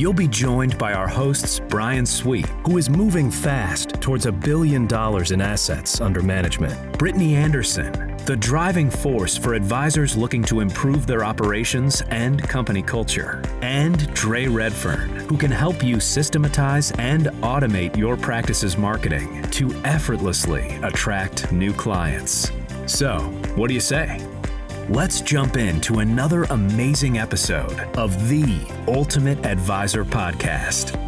You'll be joined by our hosts, Brian Sweet, who is moving fast towards a billion dollars in assets under management, Brittany Anderson, the driving force for advisors looking to improve their operations and company culture, and Dre Redfern, who can help you systematize and automate your practice's marketing to effortlessly attract new clients. So, what do you say? Let's jump into another amazing episode of the Ultimate Advisor Podcast.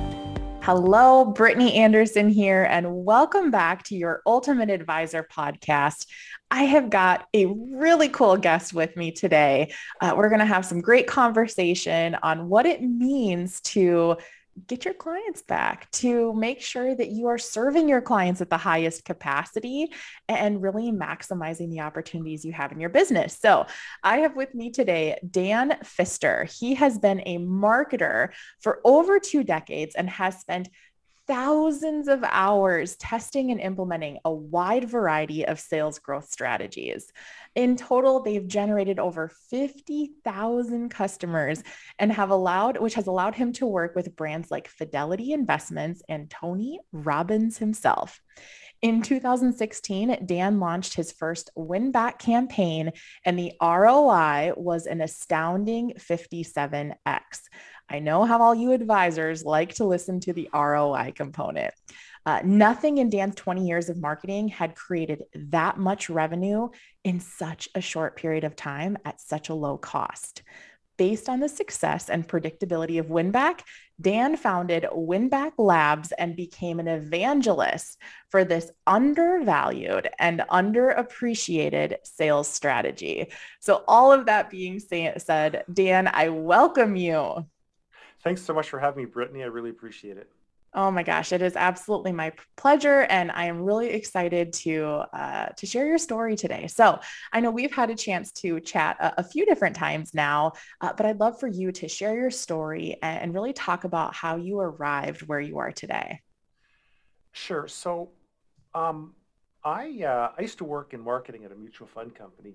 Hello, Brittany Anderson here, and welcome back to your Ultimate Advisor podcast. I have got a really cool guest with me today. Uh, we're going to have some great conversation on what it means to get your clients back to make sure that you are serving your clients at the highest capacity and really maximizing the opportunities you have in your business. So, I have with me today Dan Pfister. He has been a marketer for over two decades and has spent thousands of hours testing and implementing a wide variety of sales growth strategies. In total, they've generated over 50,000 customers and have allowed, which has allowed him to work with brands like Fidelity Investments and Tony Robbins himself. In 2016, Dan launched his first win back campaign, and the ROI was an astounding 57x. I know how all you advisors like to listen to the ROI component. Uh, nothing in Dan's 20 years of marketing had created that much revenue in such a short period of time at such a low cost. Based on the success and predictability of WinBack, Dan founded WinBack Labs and became an evangelist for this undervalued and underappreciated sales strategy. So, all of that being said, Dan, I welcome you. Thanks so much for having me, Brittany. I really appreciate it. Oh my gosh, it is absolutely my pleasure, and I am really excited to uh, to share your story today. So I know we've had a chance to chat a, a few different times now, uh, but I'd love for you to share your story and, and really talk about how you arrived where you are today. Sure. So, um, I uh, I used to work in marketing at a mutual fund company,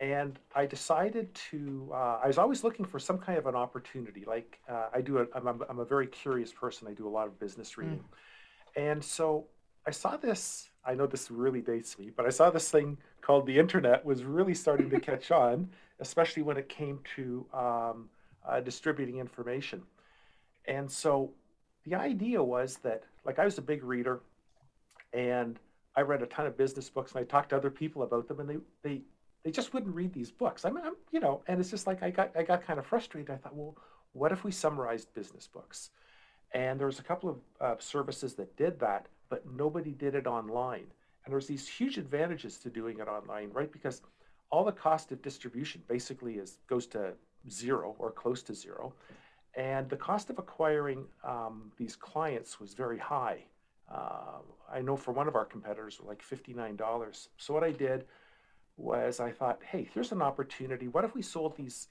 and I decided to. Uh, I was always looking for some kind of an opportunity. Like uh, I do, a, I'm, a, I'm a very curious person. I do a lot of business mm. reading, mm. and so I saw this. I know this really dates me, but I saw this thing called the internet was really starting to catch on, especially when it came to um, uh, distributing information. And so the idea was that, like, I was a big reader, and I read a ton of business books, and I talked to other people about them, and they they they just wouldn't read these books. I mean, I'm, you know, and it's just like I got I got kind of frustrated. I thought, well, what if we summarized business books? And there was a couple of uh, services that did that, but nobody did it online. And there was these huge advantages to doing it online, right? Because all the cost of distribution basically is goes to zero or close to zero, and the cost of acquiring um, these clients was very high. Uh, I know for one of our competitors, like fifty nine dollars. So what I did was I thought, hey, here's an opportunity. What if we sold these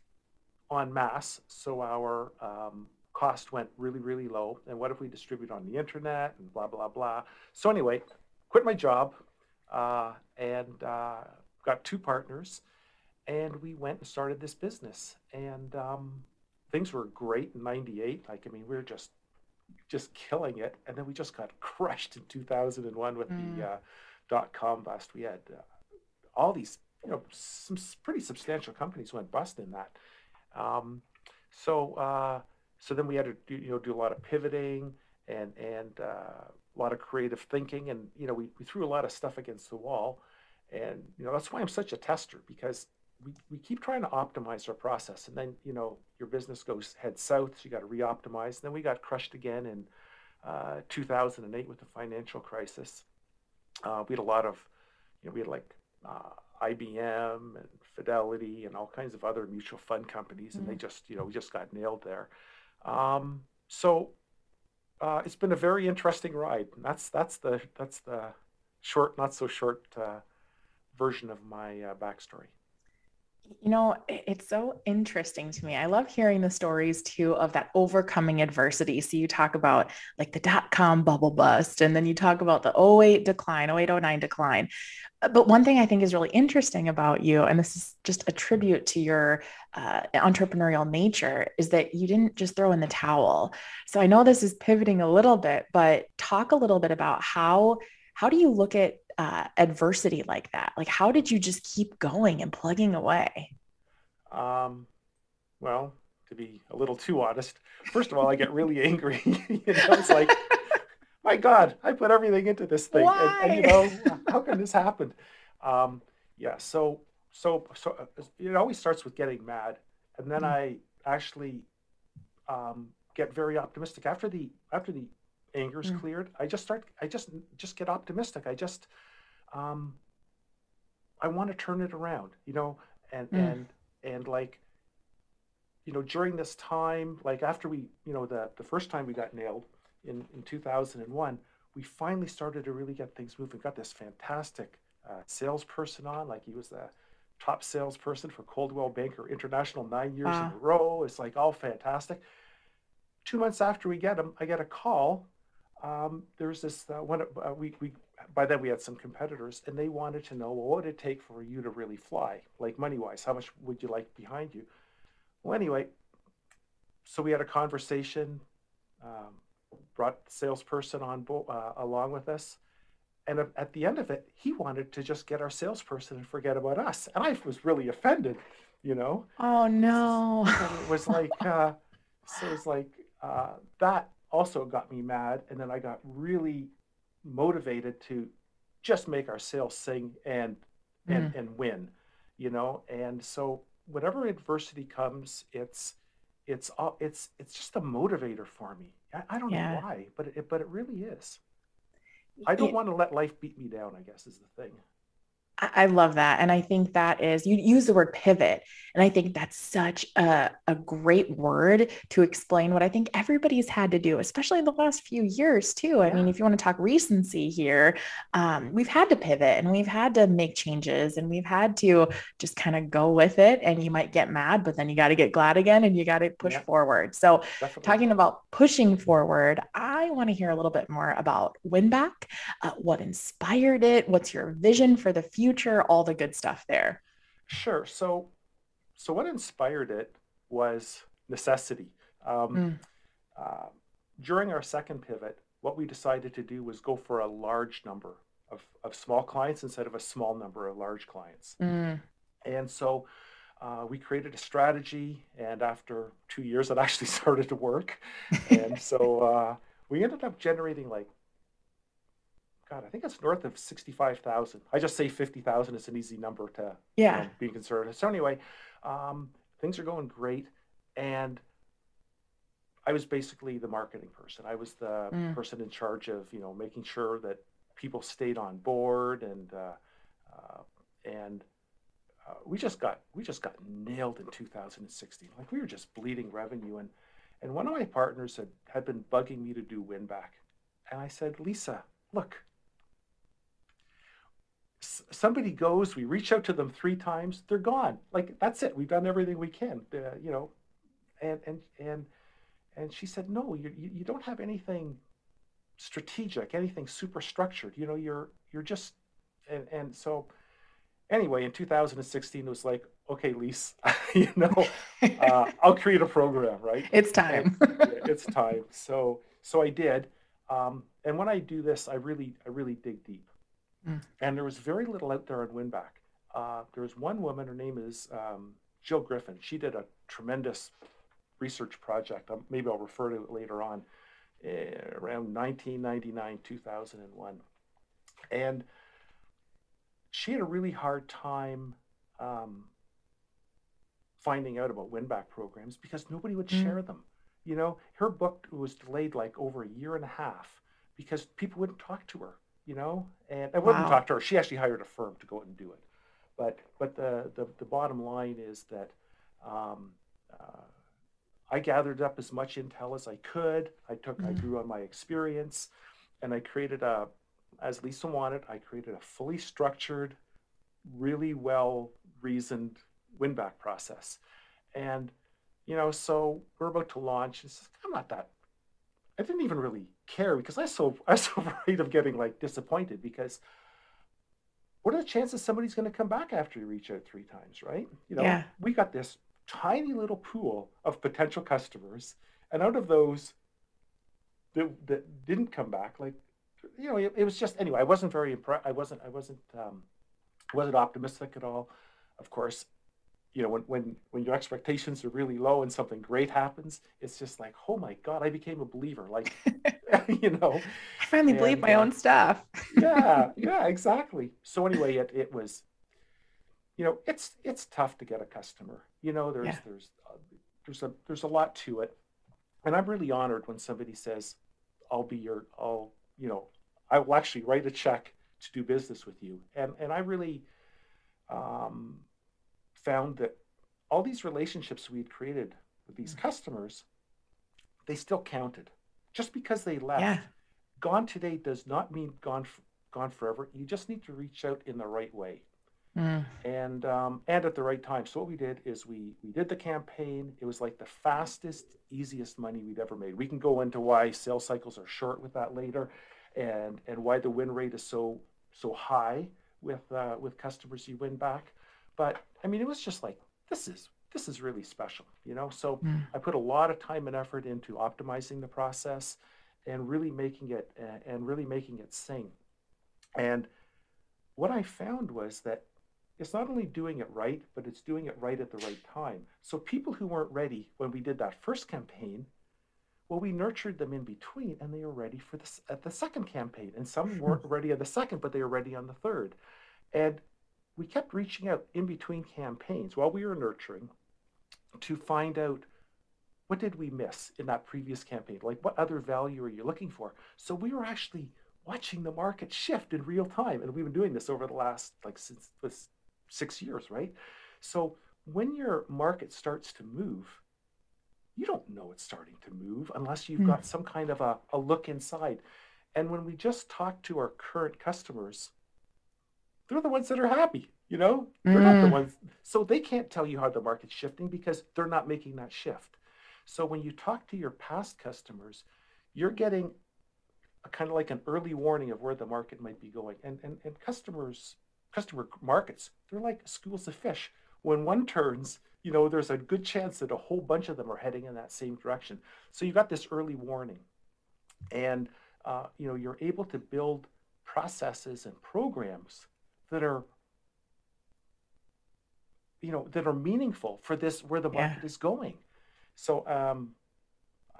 en masse so our um, cost went really, really low? And what if we distribute on the internet and blah, blah, blah? So, anyway, quit my job uh, and uh, got two partners. And we went and started this business. And um, things were great in 98. Like, I mean, we were just just killing it. And then we just got crushed in 2001 with mm. the uh, dot com bust. We had uh, all these, you know, some pretty substantial companies went bust in that. Um, so, uh, so then we had to do, you know, do a lot of pivoting and and uh, a lot of creative thinking, and you know, we, we threw a lot of stuff against the wall, and you know, that's why I'm such a tester because we, we keep trying to optimize our process, and then you know, your business goes head south, so you got to re-optimize. And then we got crushed again in uh, 2008 with the financial crisis. Uh, we had a lot of, you know, we had like uh, IBM and Fidelity and all kinds of other mutual fund companies, and they mm-hmm. just, you know, we just got nailed there. Um, so uh, it's been a very interesting ride. And That's that's the that's the short, not so short uh, version of my uh, backstory. You know, it's so interesting to me. I love hearing the stories too of that overcoming adversity. So you talk about like the dot com bubble bust, and then you talk about the 08 decline, 08, 09 decline. Uh, but one thing I think is really interesting about you, and this is just a tribute to your uh, entrepreneurial nature, is that you didn't just throw in the towel. So I know this is pivoting a little bit, but talk a little bit about how how do you look at uh, adversity like that? Like, how did you just keep going and plugging away? Um, well, to be a little too honest, first of all, I get really angry. you know, it's like, my God, I put everything into this thing, and, and, you know, how can this happen? Um, yeah, so so so uh, it always starts with getting mad, and then mm. I actually um, get very optimistic after the after the anger's mm. cleared i just start i just just get optimistic i just um i want to turn it around you know and mm. and and like you know during this time like after we you know the the first time we got nailed in in 2001 we finally started to really get things moving got this fantastic uh, salesperson on like he was the top salesperson for coldwell banker international nine years wow. in a row it's like all fantastic two months after we get him i get a call um, there's this uh, one uh, we, we by then we had some competitors and they wanted to know well, what would it take for you to really fly like money wise how much would you like behind you? Well anyway so we had a conversation um, brought the salesperson on bo- uh, along with us and at the end of it he wanted to just get our salesperson and forget about us and i was really offended you know? Oh no. It was like uh, so it was like uh, that also got me mad. And then I got really motivated to just make our sales sing and and mm. and win, you know. And so whenever adversity comes, it's it's all it's it's just a motivator for me. I, I don't yeah. know why, but it but it really is. I don't want to let life beat me down. I guess is the thing. I love that. And I think that is, you use the word pivot. And I think that's such a, a great word to explain what I think everybody's had to do, especially in the last few years, too. I mean, if you want to talk recency here, um, we've had to pivot and we've had to make changes and we've had to just kind of go with it. And you might get mad, but then you got to get glad again and you got to push yeah. forward. So, Definitely. talking about pushing forward, I want to hear a little bit more about WinBack. Uh, what inspired it? What's your vision for the future? Future, all the good stuff there. Sure. So, so what inspired it was necessity. Um, mm. uh, during our second pivot, what we decided to do was go for a large number of, of small clients instead of a small number of large clients. Mm. And so uh, we created a strategy, and after two years, it actually started to work. and so uh, we ended up generating like God, I think it's north of 65,000. I just say 50,000 is an easy number to yeah. You know, be conservative. So anyway, um, things are going great. And I was basically the marketing person. I was the mm. person in charge of, you know, making sure that people stayed on board and, uh, uh, and uh, we just got, we just got nailed in 2016. Like we were just bleeding revenue. And, and one of my partners had, had been bugging me to do win back. And I said, Lisa, look, somebody goes, we reach out to them three times, they're gone. Like that's it. We've done everything we can. Uh, you know, and and and and she said, no, you you don't have anything strategic, anything super structured. You know, you're you're just and and so anyway, in 2016, it was like, okay, Lise, you know, uh, I'll create a program, right? It's time. it's time. So so I did. Um, and when I do this, I really I really dig deep. Mm. And there was very little out there on Winback. Uh, there was one woman, her name is um, Jill Griffin. She did a tremendous research project. Um, maybe I'll refer to it later on, uh, around 1999, 2001. And she had a really hard time um, finding out about Winback programs because nobody would mm. share them. You know, her book was delayed like over a year and a half because people wouldn't talk to her you know, and I wouldn't wow. talk to her. She actually hired a firm to go out and do it. But but the the, the bottom line is that um, uh, I gathered up as much intel as I could. I took, I Mm. drew on my experience, and I created a, as Lisa wanted, I created a fully structured, really well reasoned win back process. And, you know, so we're about to launch. It's, I'm not that, I didn't even really care because I was so, I was so afraid of getting like disappointed because what are the chances somebody's going to come back after you reach out three times, right? You know, Yeah. we got this tiny little pool of potential customers, and out of those that, that didn't come back, like you know, it, it was just anyway. I wasn't very impressed. I wasn't. I wasn't. Um, I wasn't optimistic at all. Of course, you know, when when when your expectations are really low and something great happens, it's just like, oh my god, I became a believer. Like, you know, I finally believe my uh, own stuff. yeah, yeah, exactly. So anyway, it, it was, you know, it's it's tough to get a customer. You know, there's Yeah. there's uh, there's a there's a lot to it, and I'm really honored when somebody says, "I'll be your, I'll you know, I will actually write a check to do business with you," and and I really um, found that all these relationships we had created with these customers, they still counted, just because they left Yeah. gone today does not mean gone gone forever. You just need to reach out in the right way Mm. and um, and at the right time. So what we did is we we did the campaign. It was like the fastest, easiest money we'd ever made. We can go into why sales cycles are short with that later, and and why the win rate is so so high with uh, with customers you win back. But I mean, it was just like this is this is really special, you know. So Mm. I put a lot of time and effort into optimizing the process and really making it uh, and really making it sing. And what I found was that it's not only doing it right, but it's doing it right at the right time. So people who weren't ready when we did that first campaign, well, we nurtured them in between, and they were ready for this at the second campaign. And some weren't ready on the second, but they were ready on the third. And we kept reaching out in between campaigns while we were nurturing to find out what did we miss in that previous campaign? Like what other value are you looking for? So we were actually watching the market shift in real time. And we've been doing this over the last like since this six years, right? So when your market starts to move, you don't know it's starting to move unless you've Hmm. got some kind of a, a look inside. And when we just talk to our current customers, they're the ones that are happy, you know? They're not the Mm. ones. So they can't tell you how the market's shifting because they're not making that shift. So when you talk to your past customers, you're getting a kind of like an early warning of where the market might be going. And and, and customers, customer markets, they're like schools of fish. When one turns, you know, there's a good chance that a whole bunch of them are heading in that same direction. So you got this early warning. And uh, you know, you're able to build processes and programs that are you know that are meaningful for this where the Yeah. market is going so um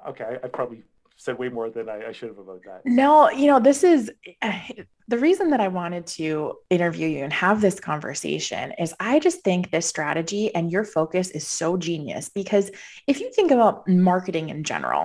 okay I, I probably said way more than I, I should have about that No, you know, this is the reason that I wanted to interview you and have this conversation is I just think this strategy and your focus is so genius because if you think about marketing in general,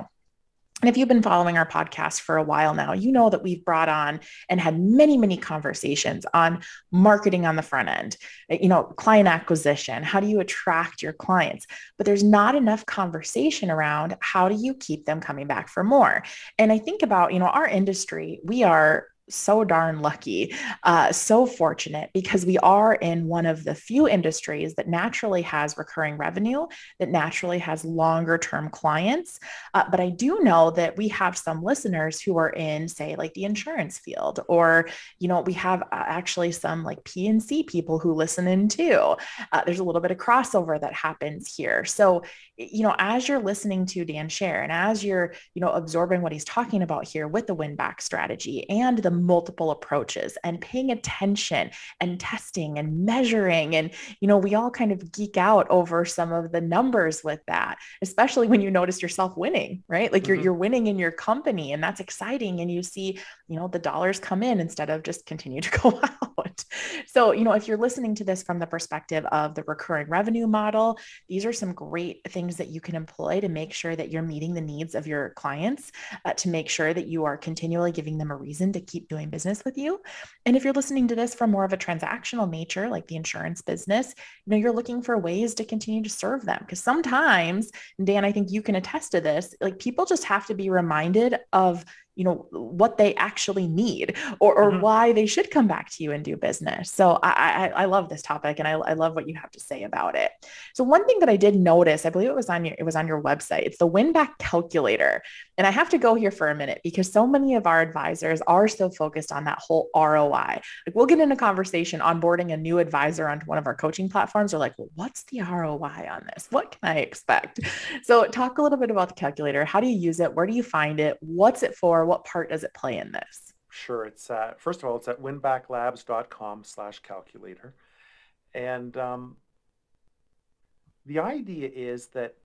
and if you've been following our podcast for a while now, you know that we've brought on and had many, many conversations on marketing on the front end, eh, you know, client acquisition. How do you attract your clients? But there's not enough conversation around how do you keep them coming back for more? And I think about, you know, our industry, we are so darn lucky, uh, so fortunate because we are in one of the few industries that naturally has recurring revenue, that naturally has longer term clients. Uh, but I do know that we have some listeners who are in, say, like the insurance field, or you know, we have uh, actually some like P&C people who listen in too. Uh, there's a little bit of crossover that happens here. So, you know, as you're listening to Dan share, and as you're, you know, absorbing what he's talking about here with the win back strategy and the multiple approaches, and paying attention and testing and measuring, and you know, we all kind of geek out over some of the numbers with that, especially when you notice yourself winning, right? Like you're Mhm. you're winning in your company, and that's exciting, and you see, you know, the dollars come in instead of just continue to go out. out. So, you know, if you're listening to this from the perspective of the recurring revenue model, these are some great things that you can employ to make sure that you're meeting the needs of your clients, uh, to make sure that you are continually giving them a reason to keep doing business with you. And if you're listening to this from more of a transactional nature, like the insurance business, you know, you're looking for ways to continue to serve them. Because sometimes, Dan, I think you can attest to this, like people just have to be reminded of you know what they actually need or, or mm-hmm. why they should come back to you and do business. So I, I, I love this topic and I, I love what you have to say about it. So one thing that i did notice i believe it was on your it was on your website it's the win back calculator. And i have to go here for a minute because so many of our advisors are so focused on that whole roi like we'll get in a conversation onboarding a new advisor onto one of our coaching platforms. They're like well what's the roi on this? What can i expect? So talk a little bit about the calculator. How do you use it? Where do you find it? What's it for what part does it play in this? Sure. It's at, first of all, it's at winbacklabs.com slash calculator. And um, the idea is that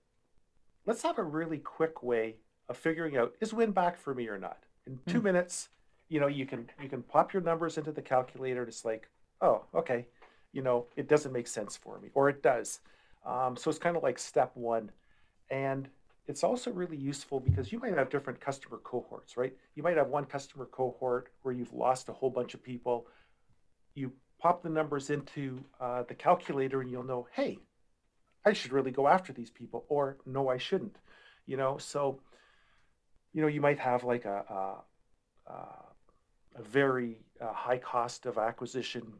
let's have a really quick way of figuring out is winback for me or not. In two mm. minutes, you know, you can you can pop your numbers into the calculator. And it's like, oh, okay, you know, it doesn't make sense for me, or it does. Um, so it's kind of like step one. And it's also really useful because you might have different customer cohorts, right? You might have one customer cohort where you've lost a whole bunch of people. You pop the numbers into uh, the calculator and you'll know, hey, I should really go after these people, or no, I shouldn't. You know, so you know you might have like a a, a very uh, high cost of acquisition,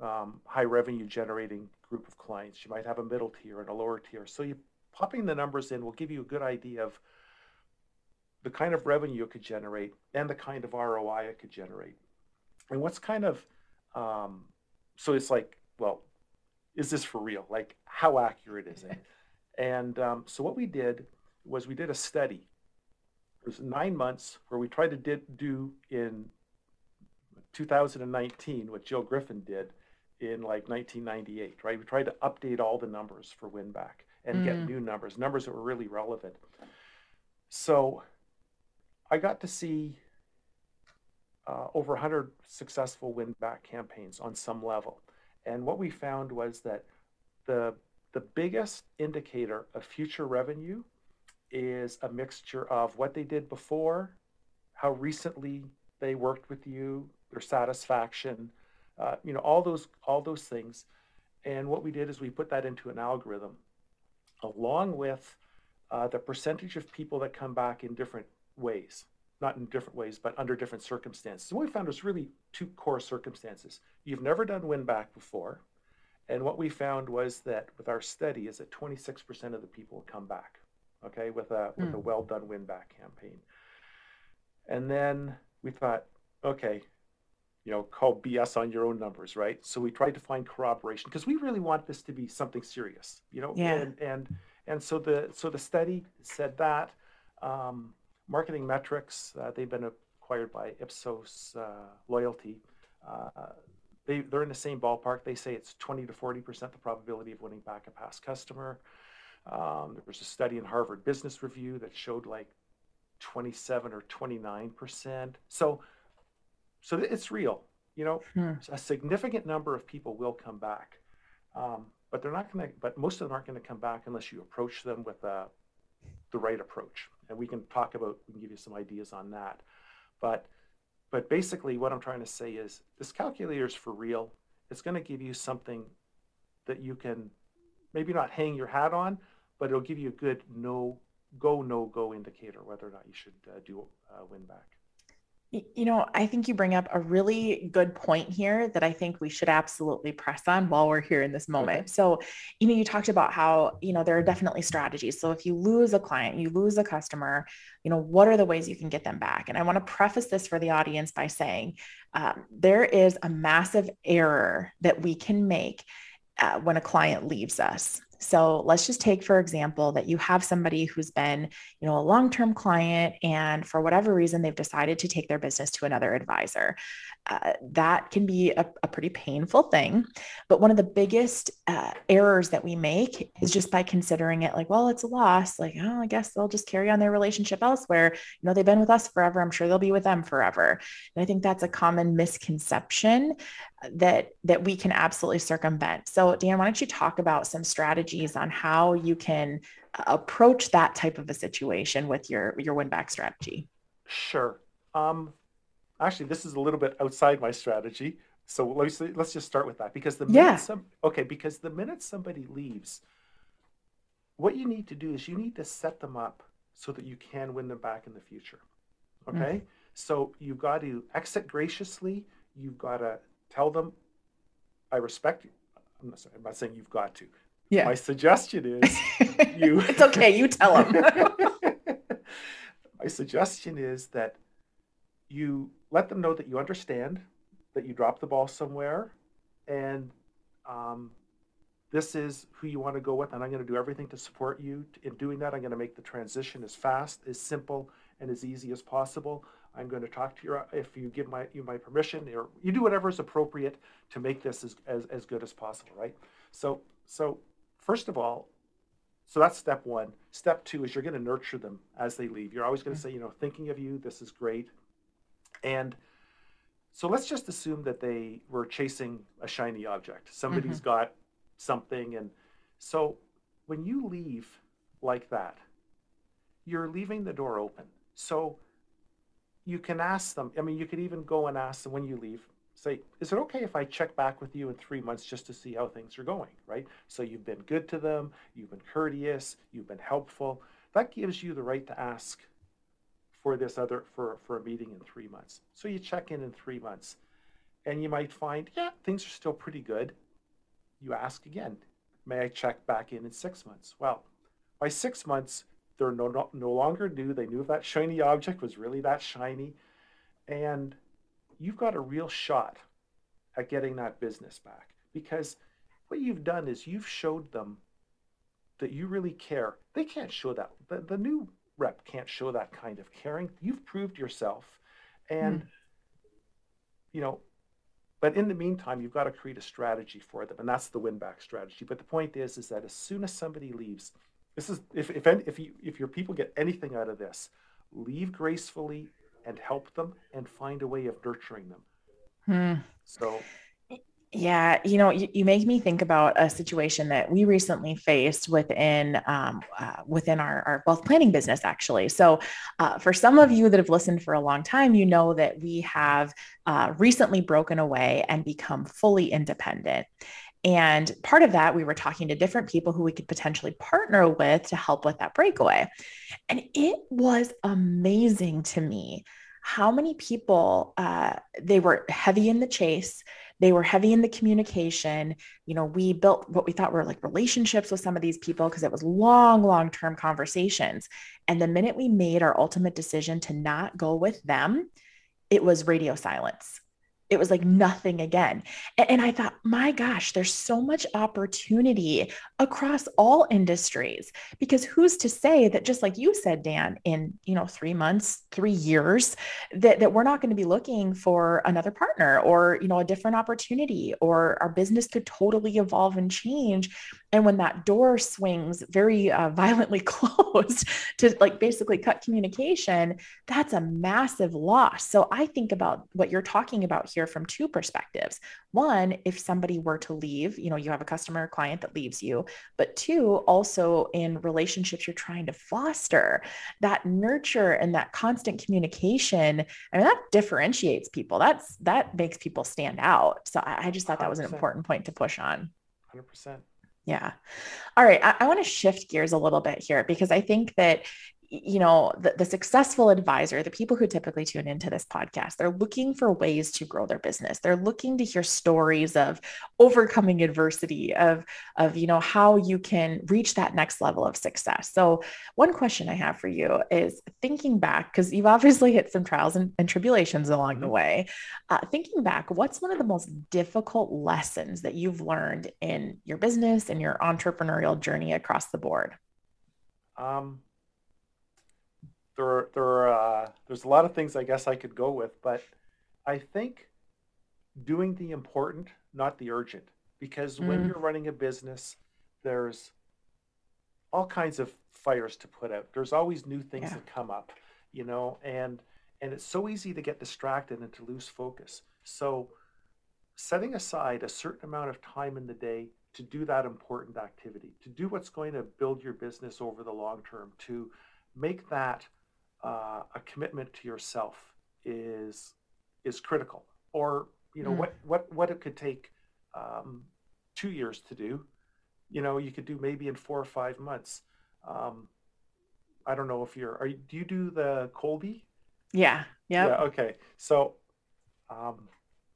um, high revenue generating group of clients. You might have a middle tier and a lower tier. So you popping the numbers in will give you a good idea of the kind of revenue it could generate and the kind of ROI it could generate. And what's kind of, um, so it's like, well, is this for real? Like, how accurate is it? and um, so what we did was we did a study. It was nine months where we tried to did, do in 2019 what Jill Griffin did in like 1998, right? We tried to update all the numbers for WinBack and mm. get new numbers, numbers that were really relevant. So I got to see uh, over 100 successful win back campaigns on some level. And what we found was that the, the biggest indicator of future revenue is a mixture of what they did before, how recently they worked with you, their satisfaction, uh, you know, all those all those things. And what we did is we put that into an algorithm along with uh, the percentage of people that come back in different ways, not in different ways, but under different circumstances. And what we found was really two core circumstances. You've never done win back before. And what we found was that with our study is that 26% of the people come back, okay, with a, with mm. a hmm. well done win back campaign. And then we thought, okay, you know, call BS on your own numbers, right? So we tried to find corroboration because we really want this to be something serious, you know. Yeah. And and and so the so the study said that um, marketing metrics uh, they've been acquired by Ipsos uh, Loyalty. Uh, they they're in the same ballpark. They say it's 20 to 40 percent the probability of winning back a past customer. Um, there was a study in Harvard Business Review that showed like 27 or 29 percent. So so it's real. You know, hmm. a significant number of people will come back, um, but they're not going to. But most of them aren't going to come back unless you approach them with uh, the right approach. And we can talk about. We can give you some ideas on that. But but basically, what I'm trying to say is this calculator is for real. It's going to give you something that you can maybe not hang your hat on, but it'll give you a good no go no go indicator whether or not you should uh, do uh, win back. You know, I think you bring up a really good point here that I think we should absolutely press on while we're here in this moment. Okay. So, you know, you talked about how, you know, there are definitely strategies. So if you lose a client, you lose a customer, you know, what are the ways you can get them back? And I want to preface this for the audience by saying um, there is a massive error that we can make uh, when a client leaves us. So let's just take, for example, that you have somebody who's been, you know, a long-term client and for whatever reason, they've decided to take their business to another advisor. Uh, that can be a, a, pretty painful thing. But one of the biggest uh, errors that we make is just by considering it like, well, it's a loss. Like, oh, I guess they'll just carry on their relationship elsewhere. You know, they've been with us forever. I'm sure they'll be with them forever. And I think that's a common misconception that that we can absolutely circumvent. So Dan, why don't you talk about some strategies on how you can approach that type of a situation with your your win back strategy? Sure. Um, actually, this is a little bit outside my strategy. So let's let's just start with that because the minute Yeah. some okay because the minute somebody leaves, what you need to do is you need to set them up so that you can win them back in the future. Mm. Okay, so you've got to exit graciously. You've got to tell them, "I respect you." I'm not, sorry, I'm not saying you've got to. Yeah. My suggestion is you. it's okay. You tell them. My suggestion is that you let them know that you understand that you dropped the ball somewhere, and um, this is who you want to go with, and I'm going to do everything to support you in doing that. I'm going to make the transition as fast, as simple, and as easy as possible. I'm going to talk to your if you give my you my permission, or you do whatever is appropriate to make this as, as, as good as possible, right? So so first of all, so that's step one. Step two is you're going to nurture them as they leave. You're always going to mm-hmm. say, you know, thinking of you, this is great. And so let's just assume that they were chasing a shiny object. Somebody's mm-hmm. got something. And so when you leave like that, you're leaving the door open. So you can ask them, I mean, you could even go and ask them when you leave, say, is it okay if I check back with you in three months just to see how things are going, right? So you've been good to them, you've been courteous, you've been helpful. That gives you the right to ask for this other for for a meeting in three months. So you check in in three months, and you might find, yeah, things are still pretty good. You ask again, may I check back in in six months? Well, by six months, they're no no, no longer new. They knew that shiny object was really that shiny, and you've got a real shot at getting that business back because what you've done is you've showed them that you really care. They can't show that. The, the new rep can't show that kind of caring. You've proved yourself. And, hmm. you know, but in the meantime, you've got to create a strategy for them. And that's the win back strategy. But the point is, is that as soon as somebody leaves, this is if if if you if your people get anything out of this, leave gracefully and help them and find a way of nurturing them. Hmm. So Yeah, you know, you, you make me think about a situation that we recently faced within um, uh, within our, our wealth planning business, actually. So, uh, for some of you that have listened for a long time, you know that we have uh, recently broken away and become fully independent. And part of that, we were talking to different people who we could potentially partner with to help with that breakaway. And it was amazing to me how many people uh, they were heavy in the chase they were heavy in the communication. You know we built what we thought were like relationships with some of these people because it was long long term conversations. And the minute we made our ultimate decision to not go with them it was radio silence it was like nothing again. And, and i thought my gosh there's so much opportunity across all industries. Because who's to say that just like you said dan in you know three months three years that, that we're not going to be looking for another partner or you know a different opportunity or our business could totally evolve and change and when that door swings very uh, violently closed to like basically cut communication that's a massive loss. So i think about what you're talking about here from two perspectives. One if somebody were to leave you know you have a customer or client that leaves you but two also in relationships you're trying to foster that nurture and that constant communication i mean that differentiates people. That's that makes people stand out. So i, I just thought that was an 100%. important point to push on. 100%. Yeah. All right. I, I want to shift gears a little bit here because I think that, you know, the, the successful advisor, the people who typically tune into this podcast, they're looking for ways to grow their business. They're looking to hear stories of overcoming adversity, of, of, you know, how you can reach that next level of success. So one question I have for you is thinking back, because you've obviously hit some trials and, and tribulations along the Mhm. way. Uh, thinking back, what's one of the most difficult lessons that you've learned in your business and your entrepreneurial journey across the board? Um, there, are, there are, uh, there's a lot of things I guess I could go with, but I think doing the important, not the urgent, because when Mm. you're running a business, there's all kinds of fires to put out. There's always new things Yeah. that come up, you know, and and it's so easy to get distracted and to lose focus. So setting aside a certain amount of time in the day to do that important activity, to do what's going to build your business over the long term, to make that uh, a commitment to yourself is is critical. Or you know mm. what what what it could take um, two years to do, you know, you could do maybe in four or five months. Um, I don't know if you're. Are you, do you do the Kolbe? Yeah. Yep. Yeah. Okay. So, um,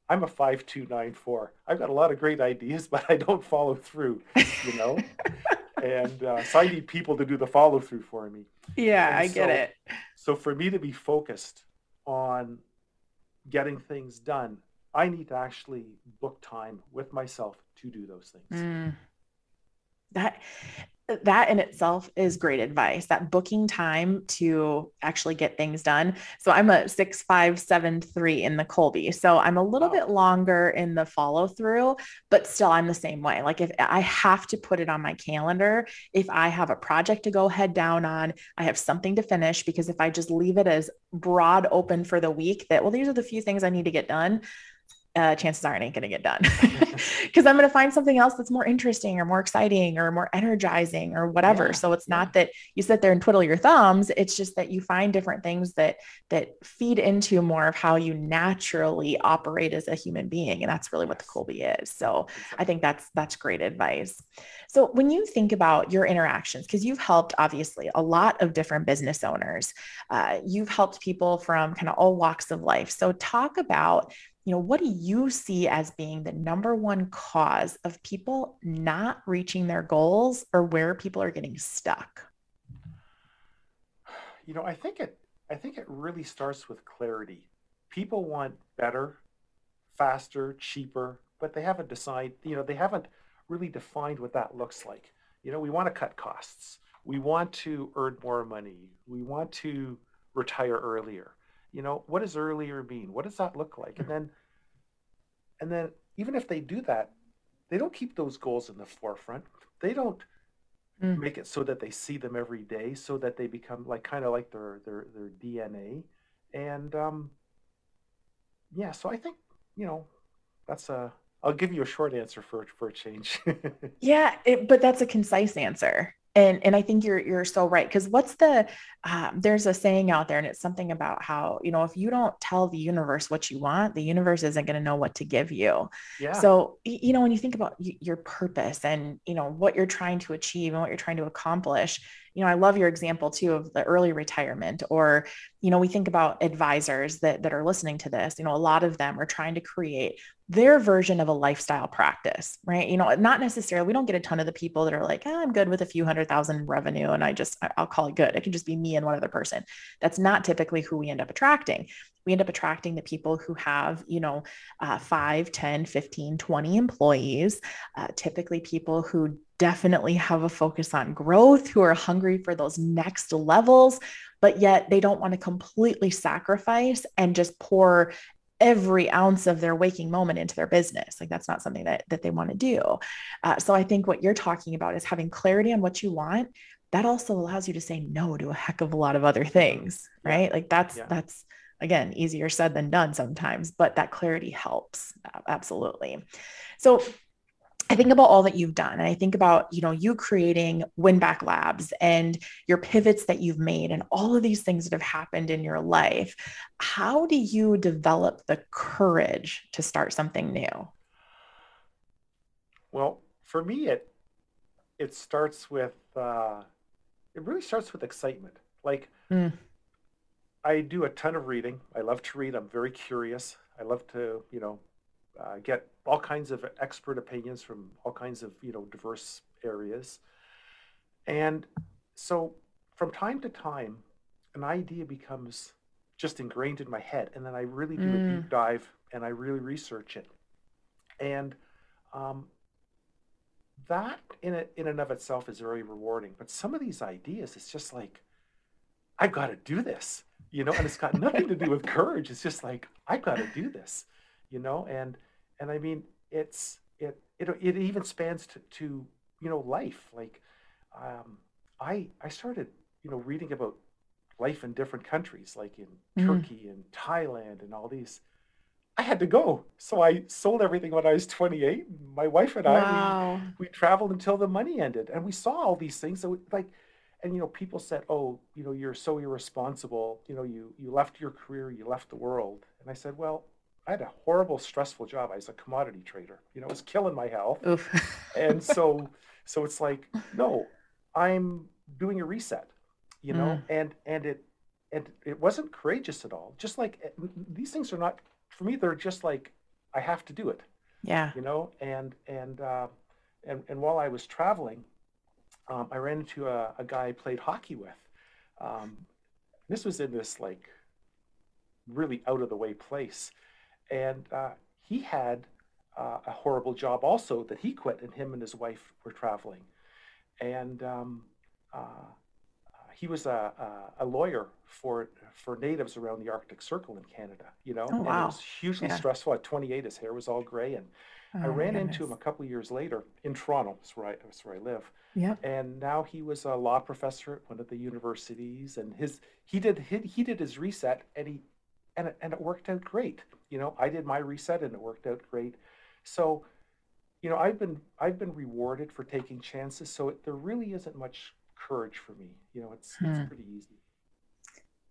I'm a five two nine four. I've got a lot of great ideas, but I don't follow through. You know. and uh, so I need people to do the follow through for me. Yeah, and I so, get it. So for me to be focused on getting things done, I need to actually book time with myself to do those things. Mm. That that in itself is great advice that booking time to actually get things done so i'm a six five seven three in the Kolbe so i'm a little wow. bit longer in the follow through but still i'm the same way like if i have to put it on my calendar if i have a project to go head down on i have something to finish because if i just leave it as broad open for the week that well these are the few things i need to get done uh, chances are it ain't going to get done because I'm going to find something else that's more interesting or more exciting or more energizing or whatever. Yeah, so it's yeah. not that you sit there and twiddle your thumbs. It's just that you find different things that that feed into more of how you naturally operate as a human being, and that's really what the Kolbe is. So I think that's that's great advice. So when you think about your interactions, because you've helped obviously a lot of different business owners, uh, you've helped people from kind of all walks of life. So talk about you know, what do you see as being the number one cause of people not reaching their goals or where people are getting stuck? You know, I think it I think it really starts with clarity. People want better, faster, cheaper, but they haven't decided, you know, they haven't really defined what that looks like. You know, we want to cut costs. We want to earn more money. We want to retire earlier you know what does earlier mean? What does that look like? And then and then even if they do that they don't keep those goals in the forefront. They don't mm. make it so that they see them every day so that they become like kind of like their their their dna and um yeah so i think you know that's a i'll give you a short answer for for a change. Yeah it, but that's a concise answer and and i think you're you're so right because what's the um, there's a saying out there and it's something about how you know if you don't tell the universe what you want the universe isn't going to know what to give you yeah. so you know when you think about your purpose and you know what you're trying to achieve and what you're trying to accomplish you know i love your example too of the early retirement or you know we think about advisors that that are listening to this you know a lot of them are trying to create their version of a lifestyle practice, right? You know, not necessarily, we don't get a ton of the people that are like, oh, I'm good with a few hundred thousand revenue and I just, I'll call it good. It can just be me and one other person. That's not typically who we end up attracting. We end up attracting the people who have, you know, uh, 5, 10, 15, 20 employees, uh, typically people who definitely have a focus on growth, who are hungry for those next levels, but yet they don't want to completely sacrifice and just pour every ounce of their waking moment into their business. Like that's not something that, that they want to do. Uh, so I think what you're talking about is having clarity on what you want. That also allows you to say no to a heck of a lot of other things, right? Like that's, yeah. that's again, easier said than done sometimes, but that clarity helps. Absolutely. So I think about all that you've done and I think about, you know, you creating Winback Labs and your pivots that you've made and all of these things that have happened in your life. How do you develop the courage to start something new? Well, for me it it starts with uh it really starts with excitement. Like mm. I do a ton of reading. I love to read. I'm very curious. I love to, you know, uh, get all kinds of expert opinions from all kinds of you know diverse areas and so from time to time an idea becomes just ingrained in my head and then i really do mm. a deep mm. dive and i really research it and um, that in it in and of itself is very rewarding but some of these ideas it's just like i've got to do this you know and it's got nothing to do with courage it's just like i've got to do this you know and and i mean it's it it, it even spans to, to you know life like um, i i started you know reading about life in different countries like in mm. turkey and thailand and all these I had to go. So I sold everything when I was 28. My wife and I, Wow. we, we traveled until the money ended. And we saw all these things. So like, and you know, people said, oh, you know, you're so irresponsible. You know, you, you left your career, you left the world. And I said, well, I had a horrible, stressful job. I was a commodity trader. You know, it was killing my health. Oof. And so, so it's like, no, I'm doing a reset, you know, and, and it, and it wasn't courageous at all. Just like eh, these things are not, for me, they're just like, I have to do it, Yeah. you know, and, and, uh, and, and while I was traveling, um, I ran into a, a guy I played hockey with. Um, this was in this like really out of the way place. And uh, he had uh, a horrible job also that he quit, and him and his wife were traveling. And um, uh, he was a, a, a lawyer for for natives around the Arctic Circle in Canada, you know, Oh, and wow. it was hugely Yeah. stressful. At 28, his hair was all gray, and I Oh, my ran into him a goodness. couple of years later in Toronto. That's where I, that's where I live Yep. and now he was a law professor at one of the universities and his he did he, he did his reset and he and it, and it worked out great you know i did my reset and it worked out great so you know i've been i've been rewarded for taking chances so it, there really isn't much courage for me you know it's Hmm. it's pretty easy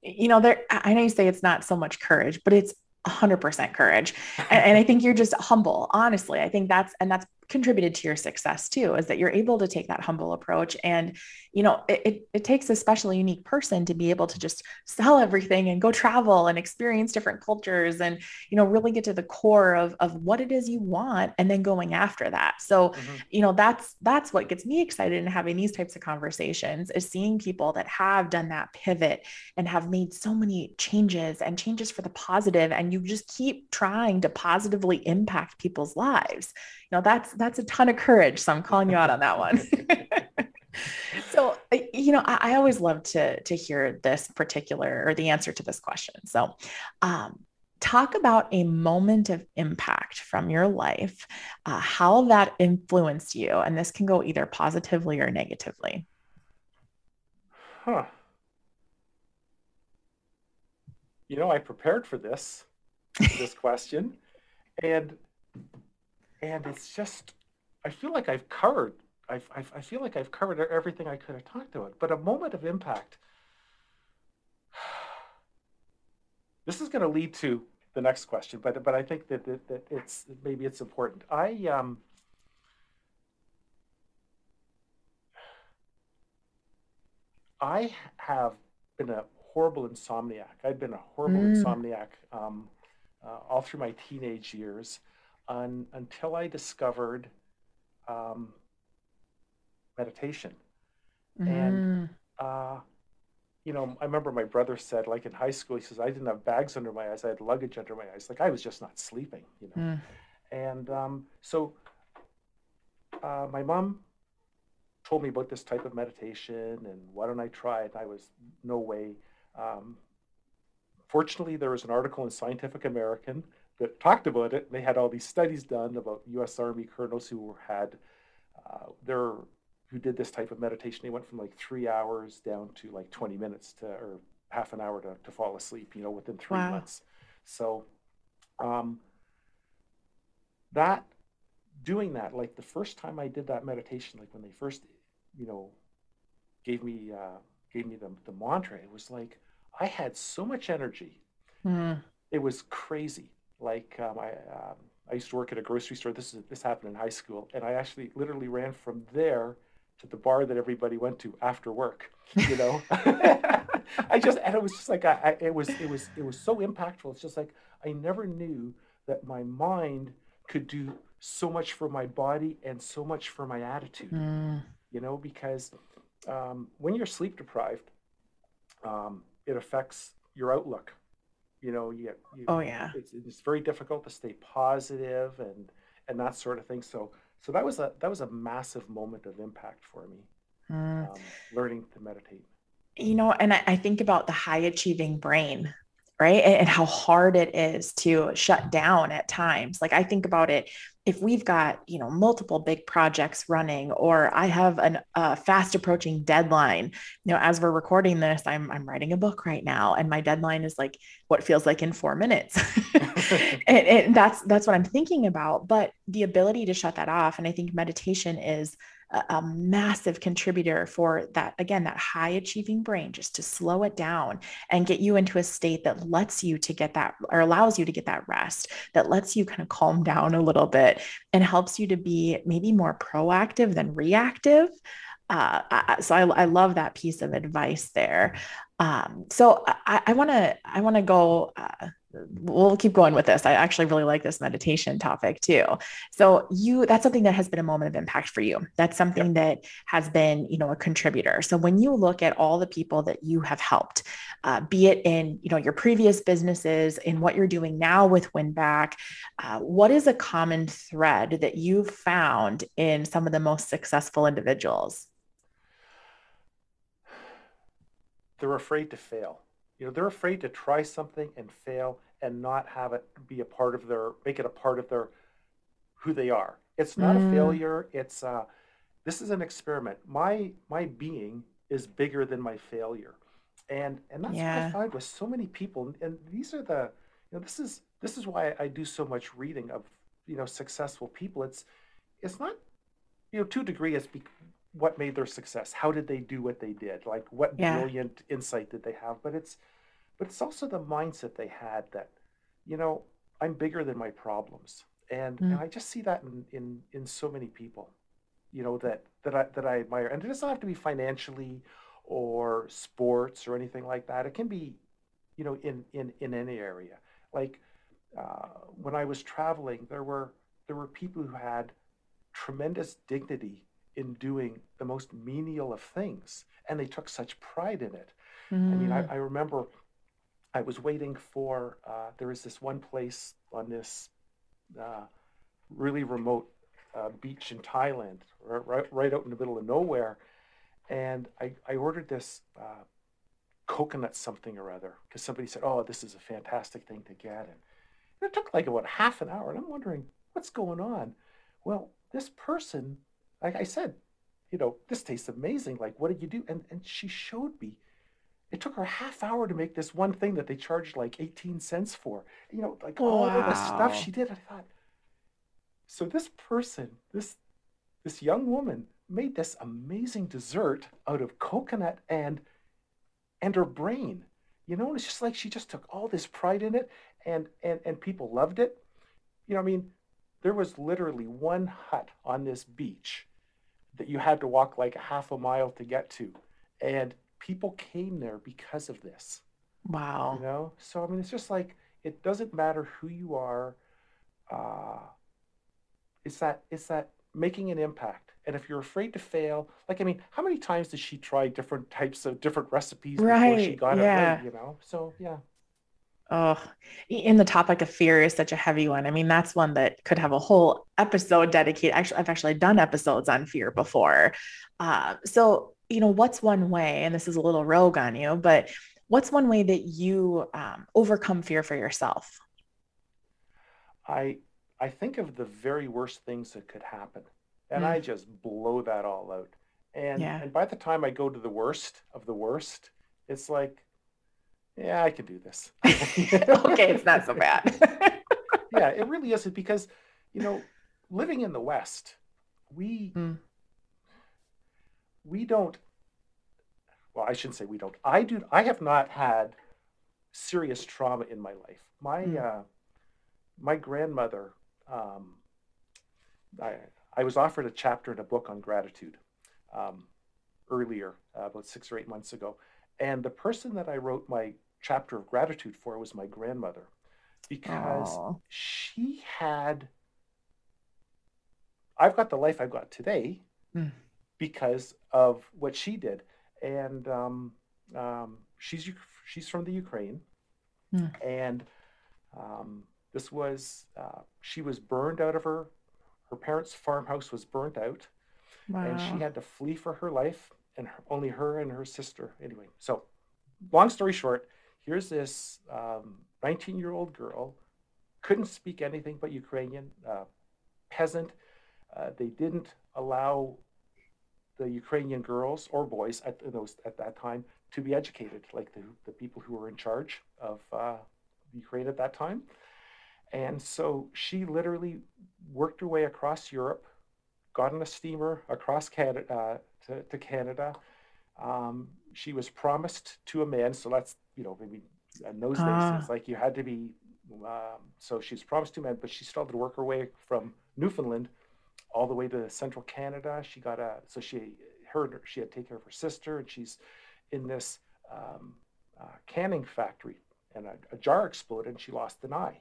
you know, there, I know you say it's not so much courage, but it's 100% courage. And, and I think you're just humble, honestly. I think that's, and that's contributed to your success too, is that you're able to take that humble approach. And, you know, it, it, it takes a special, unique person to be able to just sell everything and go travel and experience different cultures and, you know, really get to the core of, of what it is you want and then going after that. So, Mhm. you know that's that's what gets me excited in having these types of conversations is seeing people that have done that pivot and have made so many changes and changes for the positive and you just keep trying to positively impact people's lives know that's that's a ton of courage so i'm calling you out on that one. So you know I, I always love to to hear this particular or the answer to this question. So um talk about a moment of impact from your life uh, how that influenced you and this can go either positively or negatively. Huh. You know i prepared for this for this question and and it's just i feel like i've covered I've, I've, i feel like i've covered everything i could have talked about but a moment of impact this is going to lead to the next question but but i think that, that, that it's maybe it's important. I um i have been a horrible insomniac. I've been a horrible Mm. insomniac um, uh, all through my teenage years un, until I discovered um, meditation. And- Mm, Uh, you know, I remember my brother said, like in high school, he says, I didn't have bags under my eyes, I had luggage under my eyes. Like I was just not sleeping, you know. mm, And um, so uh, my mom told me about this type of meditation and why don't I try it? I was, no way. Um, fortunately, there was an article in Scientific American that talked about it. And they had all these studies done about U.S. Army colonels who had uh, their who did this type of meditation. They went from like three hours down to like 20 minutes to or half an hour to, to fall asleep, you know, within three Wow. months. So um, that doing that, like the first time I did that meditation, like when they first, you know, gave me uh, gave me the, the mantra, it was like I had so much energy mm. it was crazy. Like um, I, um, I used to work at a grocery store. This is this happened in high school, and I actually literally ran from there to the bar that everybody went to after work. You know, I just and it was just like I, I, it was it was it was so impactful. It's just like I never knew that my mind could do so much for my body and so much for my attitude Mm. you know, because um, when you're sleep deprived, um, it affects your outlook. You know, you, you Oh, yeah. it's, it's very difficult to stay positive and and that sort of thing. So so that was a that was a massive moment of impact for me, Mm. um, learning to meditate. you know, and I, I think about the high achieving brain, right? And, and how hard it is to shut down at times. Like I think about it if we've got you know multiple big projects running or i have a uh, fast approaching deadline you know as we're recording this i'm i'm writing a book right now and my deadline is like what feels like in 4 minutes. And, and that's that's what i'm thinking about but the ability to shut that off and i think meditation is a, massive contributor for that again that high achieving brain just to slow it down and get you into a state that lets you to get that or allows you to get that rest that lets you kind of calm down a little bit and helps you to be maybe more proactive than reactive uh, so I, I, love that piece of advice there. Um, so I want to I want to go uh, we'll keep going with this. I actually really like this meditation topic too. So you that's something that has been a moment of impact for you. That's something yep. that has been, you know, a contributor. So when you look at all the people that you have helped, uh, be it in, you know, your previous businesses, in what you're doing now with WinBack, uh, what is a common thread that you've found in some of the most successful individuals? They're afraid to fail you know they're afraid to try something and fail and not have it be a part of their make it a part of their who they are. It's not mm. a failure. It's uh this is an experiment. My my being is bigger than my failure. And and that's yeah. what i find with so many people. And these are the you know this is this is why i do so much reading of you know successful people. It's it's not you know to a degree it's be, what made their success. How did they do what they did? Like what yeah. brilliant insight did they have? But it's but it's also the mindset they had that, you know, I'm bigger than my problems. And, mm. and I just see that in, in, in so many people, you know, that, that I, that I admire. And it doesn't have to be financially or sports or anything like that. It can be, you know, in, in, in any area. Like uh, when I was traveling, there were, there were people who had tremendous dignity in doing the most menial of things. And they took such pride in it. Mm. I mean, I, mm. I remember I was waiting for, uh, there was this one place on this uh, really remote uh, beach in Thailand, right, right out in the middle of nowhere. And I, I ordered this uh, coconut something or other because somebody said, oh, this is a fantastic thing to get. And it took like about half an hour. And I'm wondering, what's going on? Well, this person, like I said, you know, this tastes amazing. Like, what did you do? And, and she showed me it took her a half hour to make this one thing that they charged like 18 cents for. You know, like all of the stuff she did. I thought, so this person, this this young woman made this amazing dessert out of coconut and and her brain. You know, and it's just like she just took all this pride in it and and and people loved it. You know, I mean, there was literally one hut on this beach that you had to walk like a half a mile to get to. And people came there because of this. Wow. You know? So I mean it's just like it doesn't matter who you are. Uh it's that it's that making an impact. And if you're afraid to fail, like I mean, how many times did she try different types of different recipes right. before she got yeah. it right? You know, so yeah. Oh, in the topic of fear is such a heavy one. I mean, that's one that could have a whole episode dedicated. Actually, I've actually done episodes on fear before. Uh, so you know, what's one way, and this is a little rogue on you, but what's one way that you um, overcome fear for yourself? I I think of the very worst things that could happen, and mm. I just blow that all out. And yeah. and by the time I go to the worst of the worst, it's like, yeah, I can do this. okay, it's not so bad. yeah, it really isn't because, you know, living in the West, we mm we don't well i shouldn't say we don't. I do i have not had serious trauma in my life. My mm. uh, my grandmother um, I, I was offered a chapter in a book on gratitude um, earlier uh, about six or eight months ago. And the person that i wrote my chapter of gratitude for was my grandmother because Aww. she had i've got the life i've got today. Mm because of what she did. And um, um, she's she's from the Ukraine, mm. and um, this was uh, she was burned out of her her parents' farmhouse was burnt out, wow. and she had to flee for her life, and her, only her and her sister. Anyway, so long story short, here's this 19 um, year old girl couldn't speak anything but Ukrainian. Uh, peasant. Uh, they didn't allow the Ukrainian girls or boys at those at that time to be educated, like the, the people who were in charge of uh, Ukraine at that time. And so she literally worked her way across Europe, got on a steamer across Canada uh, to, to, Canada. Um, she was promised to a man, so that's you know maybe in those days ah. it's like you had to be. Um, so she's promised to a man, but she still had to work her way from Newfoundland all the way to central Canada. She got a so she heard she had to take care of her sister, and she's in this um, uh, canning factory, and a, a, jar exploded, and she lost an eye.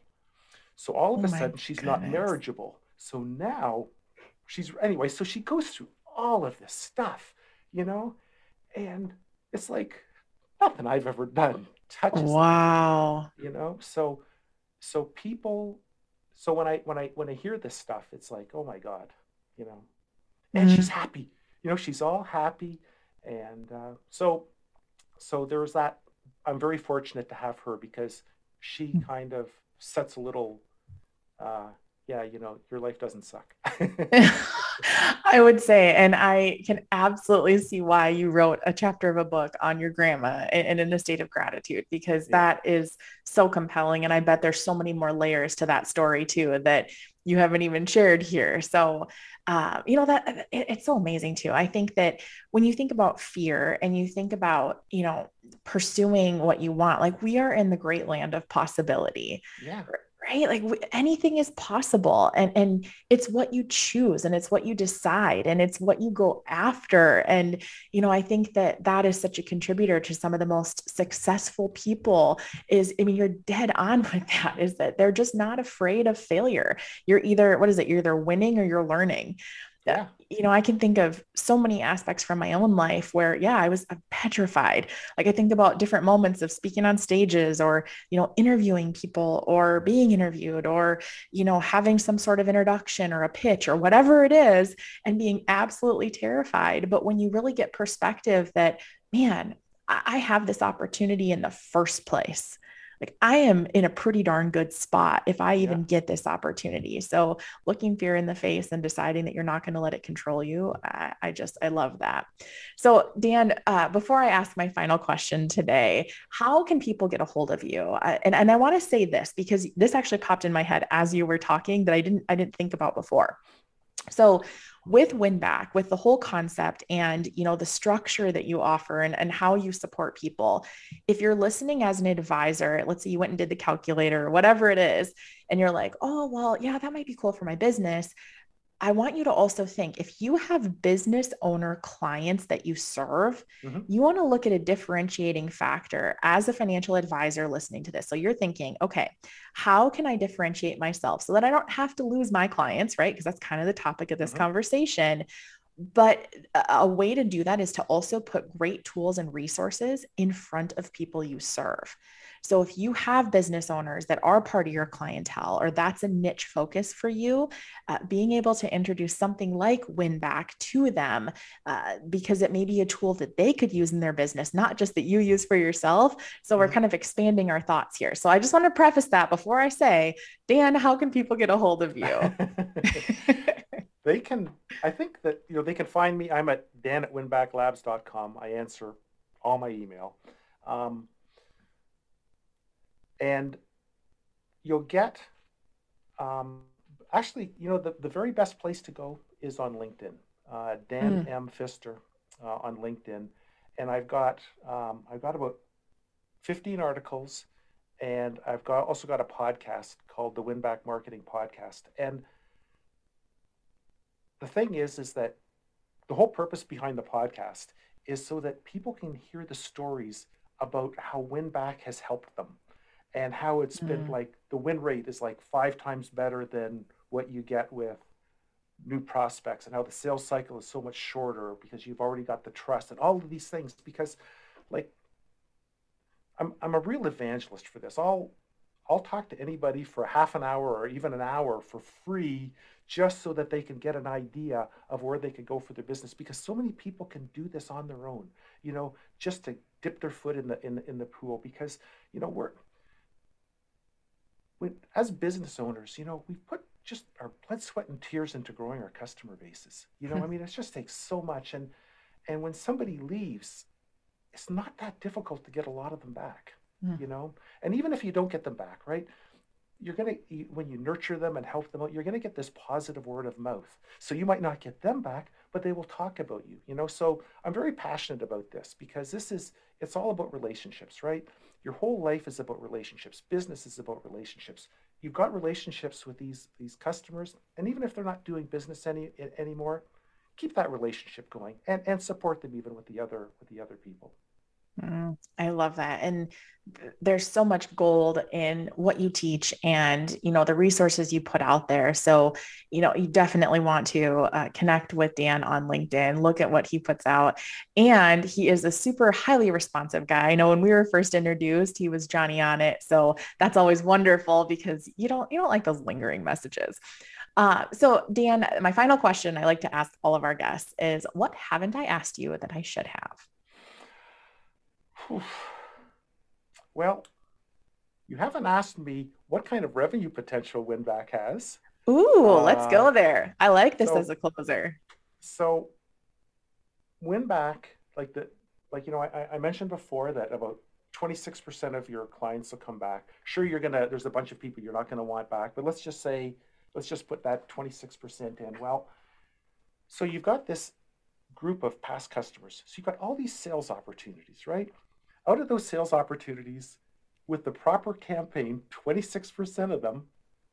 So all of oh a sudden, she's goodness. not marriageable. So now, she's anyway. So she goes through all of this stuff, you know, and it's like nothing I've ever done touches. Wow. you know, so so people so when I when I when I hear this stuff, it's like, oh my God, you know, and mm-hmm. she's happy. You know, she's all happy, and uh, so so there's that. I'm very fortunate to have her because she mm-hmm. kind of sets a little. Uh, yeah, you know, your life doesn't suck. I would say, and I can absolutely see why you wrote a chapter of a book on your grandma and, in a state of gratitude, because yeah. that is so compelling. And I bet there's so many more layers to that story too that you haven't even shared here. So, uh, you know, that it, it's so amazing too. I think that when you think about fear and you think about, you know, pursuing what you want, like we are in the great land of possibility. Yeah right? Like anything is possible and and it's what you choose and it's what you decide and it's what you go after and you know i think that that is such a contributor to some of the most successful people is i mean you're dead on with that is that they're just not afraid of failure. You're either what is it? You're either winning or you're learning. Yeah. You know, I can think of so many aspects from my own life where, yeah, I was petrified. Like I think about different moments of speaking on stages or, you know, interviewing people or being interviewed or, you know, having some sort of introduction or a pitch or whatever it is and being absolutely terrified. But when you really get perspective that, man, I have this opportunity in the first place like I am in a pretty darn good spot if I even yeah. get this opportunity. So looking fear in the face and deciding that you're not going to let it control you, I, I, just, I love that. So Dan, uh, before I ask my final question today, how can people get a hold of you? Uh, and, and I want to say this because this actually popped in my head as you were talking that I didn't, I didn't think about before. So with winback with the whole concept and you know the structure that you offer and, and how you support people. If you're listening as an advisor let's say you went and did the calculator or whatever it is and you're like oh well yeah that might be cool for my business I want you to also think if you have business owner clients that you serve, mm-hmm. you want to look at a differentiating factor as a financial advisor listening to this. So you're thinking, okay, how can I differentiate myself so that I don't have to lose my clients, right? Because that's kind of the topic of this mm-hmm. conversation. But a way to do that is to also put great tools and resources in front of people you serve. So if you have business owners that are part of your clientele or that's a niche focus for you, uh, being able to introduce something like WinBack to them uh, because it may be a tool that they could use in their business, not just that you use for yourself. So we're mm-hmm. kind of expanding our thoughts here. So I just want to preface that before I say, Dan, how can people get a hold of you? they can, I think that, you know, they can find me. I'm at dan at winbacklabs.com. I answer all my email. Um, and you'll get um, actually you know the, the very best place to go is on linkedin uh, dan mm. m pfister uh, on linkedin and i've got um, i've got about 15 articles and i've got also got a podcast called the winback marketing podcast and the thing is is that the whole purpose behind the podcast is so that people can hear the stories about how winback has helped them and how it's mm. been like the win rate is like five times better than what you get with new prospects and how the sales cycle is so much shorter because you've already got the trust and all of these things because like I'm I'm a real evangelist for this. I'll I'll talk to anybody for half an hour or even an hour for free just so that they can get an idea of where they could go for their business because so many people can do this on their own, you know, just to dip their foot in the in the, in the pool because you know we're we, as business owners, you know, we've put just our blood, sweat, and tears into growing our customer bases. You know, I mean, it just takes so much. And and when somebody leaves, it's not that difficult to get a lot of them back. You know, and even if you don't get them back, right? You're gonna when you nurture them and help them out, you're gonna get this positive word of mouth. So you might not get them back, but they will talk about you. You know, so I'm very passionate about this because this is it's all about relationships, right? Your whole life is about relationships. Business is about relationships you've got relationships with these these customers and even if they're not doing business any anymore keep that relationship going and and support them even with the other with the other people Mm, I love that. And th- there's so much gold in what you teach and, you know, the resources you put out there. So, you know, you definitely want to uh, connect with Dan on LinkedIn, look at what he puts out. And he is a super highly responsive guy. I know when we were first introduced, he was Johnny on it. So that's always wonderful because you don't, you don't like those lingering messages. Uh, so Dan, my final question I like to ask all of our guests is what haven't I asked you that I should have? Well, you haven't asked me what kind of revenue potential Winback has. Ooh, uh, let's go uh, there. I like this so, as a closer. So, Winback, like the, like you know, I, I mentioned before that about 26% of your clients will come back. Sure, you're gonna. There's a bunch of people you're not gonna want back, but let's just say, let's just put that 26% in. Well, so you've got this group of past customers. So you've got all these sales opportunities, right? Out of those sales opportunities, with the proper campaign, 26% of them,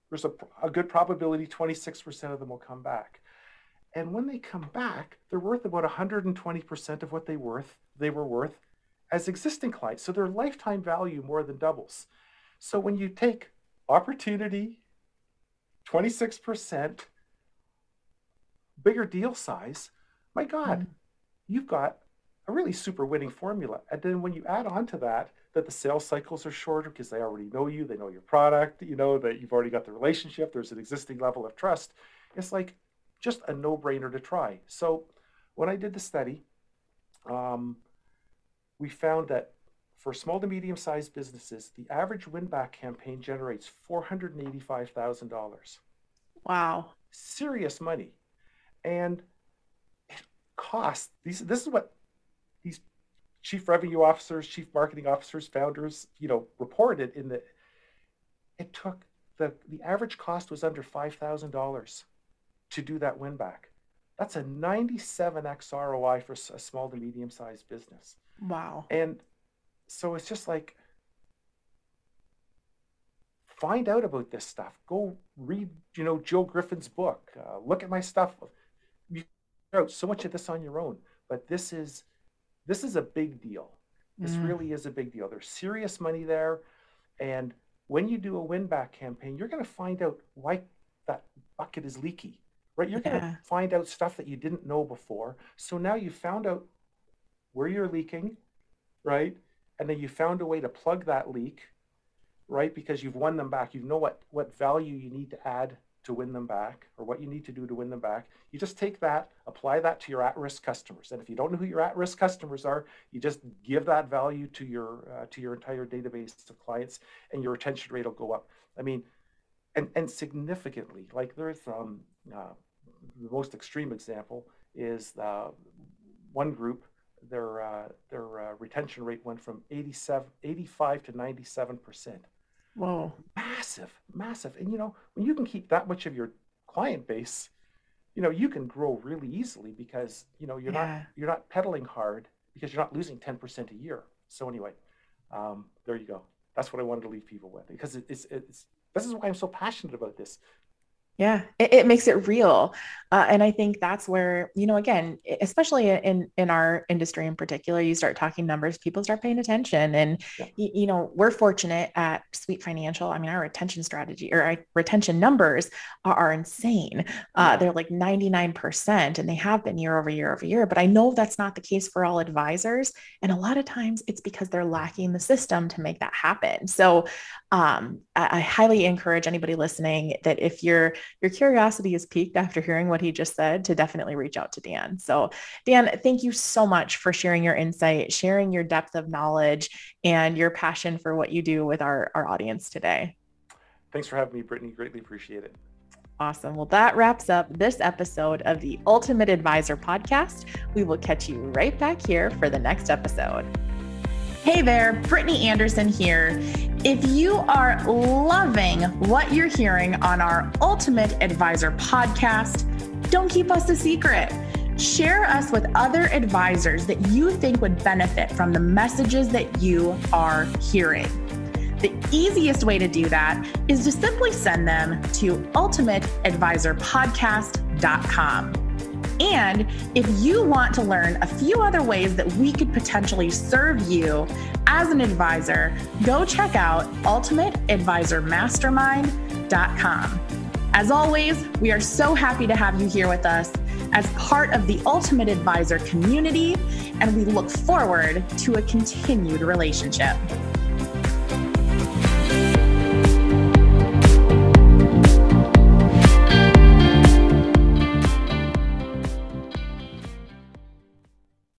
there's a, a good probability 26% of them will come back. And when they come back, they're worth about 120% of what they worth they were worth as existing clients. So their lifetime value more than doubles. So when you take opportunity, 26%, bigger deal size, my God, mm-hmm. you've got a really super winning formula. And then when you add on to that, that the sales cycles are shorter because they already know you, they know your product, you know that you've already got the relationship, there's an existing level of trust. It's like just a no brainer to try. So when I did the study, um, we found that for small to medium sized businesses, the average win back campaign generates $485,000. Wow. Serious money. And it costs, these, this is what chief revenue officers, chief marketing officers, founders, you know, reported in the it took the the average cost was under five thousand dollars to do that win back. That's a 97x ROI for a small to medium sized business. Wow. And so it's just like find out about this stuff. Go read, you know, Joe Griffin's book. Uh, look at my stuff. You out so much of this on your own, but this is this is a big deal. This mm. really is a big deal. There's serious money there. And when you do a win back campaign, you're going to find out why that bucket is leaky, right? You're yeah. going to find out stuff that you didn't know before. So now you found out where you're leaking, right? And then you found a way to plug that leak, right? Because you've won them back. You know what, what value you need to add to win them back or what you need to do to win them back. You just take that, apply that to your at-risk customers. And if you don't know who your at-risk customers are, you just give that value to your uh, to your entire database of clients and your retention rate will go up. I mean, and and significantly, like there's um uh, the most extreme example is uh, one group their uh, their uh, retention rate went from 87 85 to 97 percent Whoa. Massive, massive. And you know, when you can keep that much of your client base, you know, you can grow really easily because, you know, you're yeah. not you're not pedaling hard because you're not losing 10% a year. So anyway, um, there you go. That's what I wanted to leave people with because it, it's it's this is why I'm so passionate about this. Yeah, it, it, makes it real. Uh, and I think that's where, you know, again, especially in, in our industry in particular, you start talking numbers, people start paying attention. And, yeah. you, you know, we're fortunate at Sweet Financial. I mean, our retention strategy or our retention numbers are, are insane. Uh, they're like 99% and they have been year over year over year. But I know that's not the case for all advisors. And a lot of times it's because they're lacking the system to make that happen. So um, I, I highly encourage anybody listening that if you're your curiosity is piqued after hearing what he just said to definitely reach out to Dan. So Dan, thank you so much for sharing your insight, sharing your depth of knowledge and your passion for what you do with our, our audience today. Thanks for having me, Brittany. Greatly appreciate it. Awesome. Well, that wraps up this episode of the Ultimate Advisor podcast. We will catch you right back here for the next episode. Hey there, Brittany Anderson here. If you are loving what you're hearing on our Ultimate Advisor podcast, don't keep us a secret. Share us with other advisors that you think would benefit from the messages that you are hearing. The easiest way to do that is to simply send them to ultimateadvisorpodcast.com. And if you want to learn a few other ways that we could potentially serve you as an advisor, go check out ultimateadvisormastermind.com. As always, we are so happy to have you here with us as part of the Ultimate Advisor community, and we look forward to a continued relationship.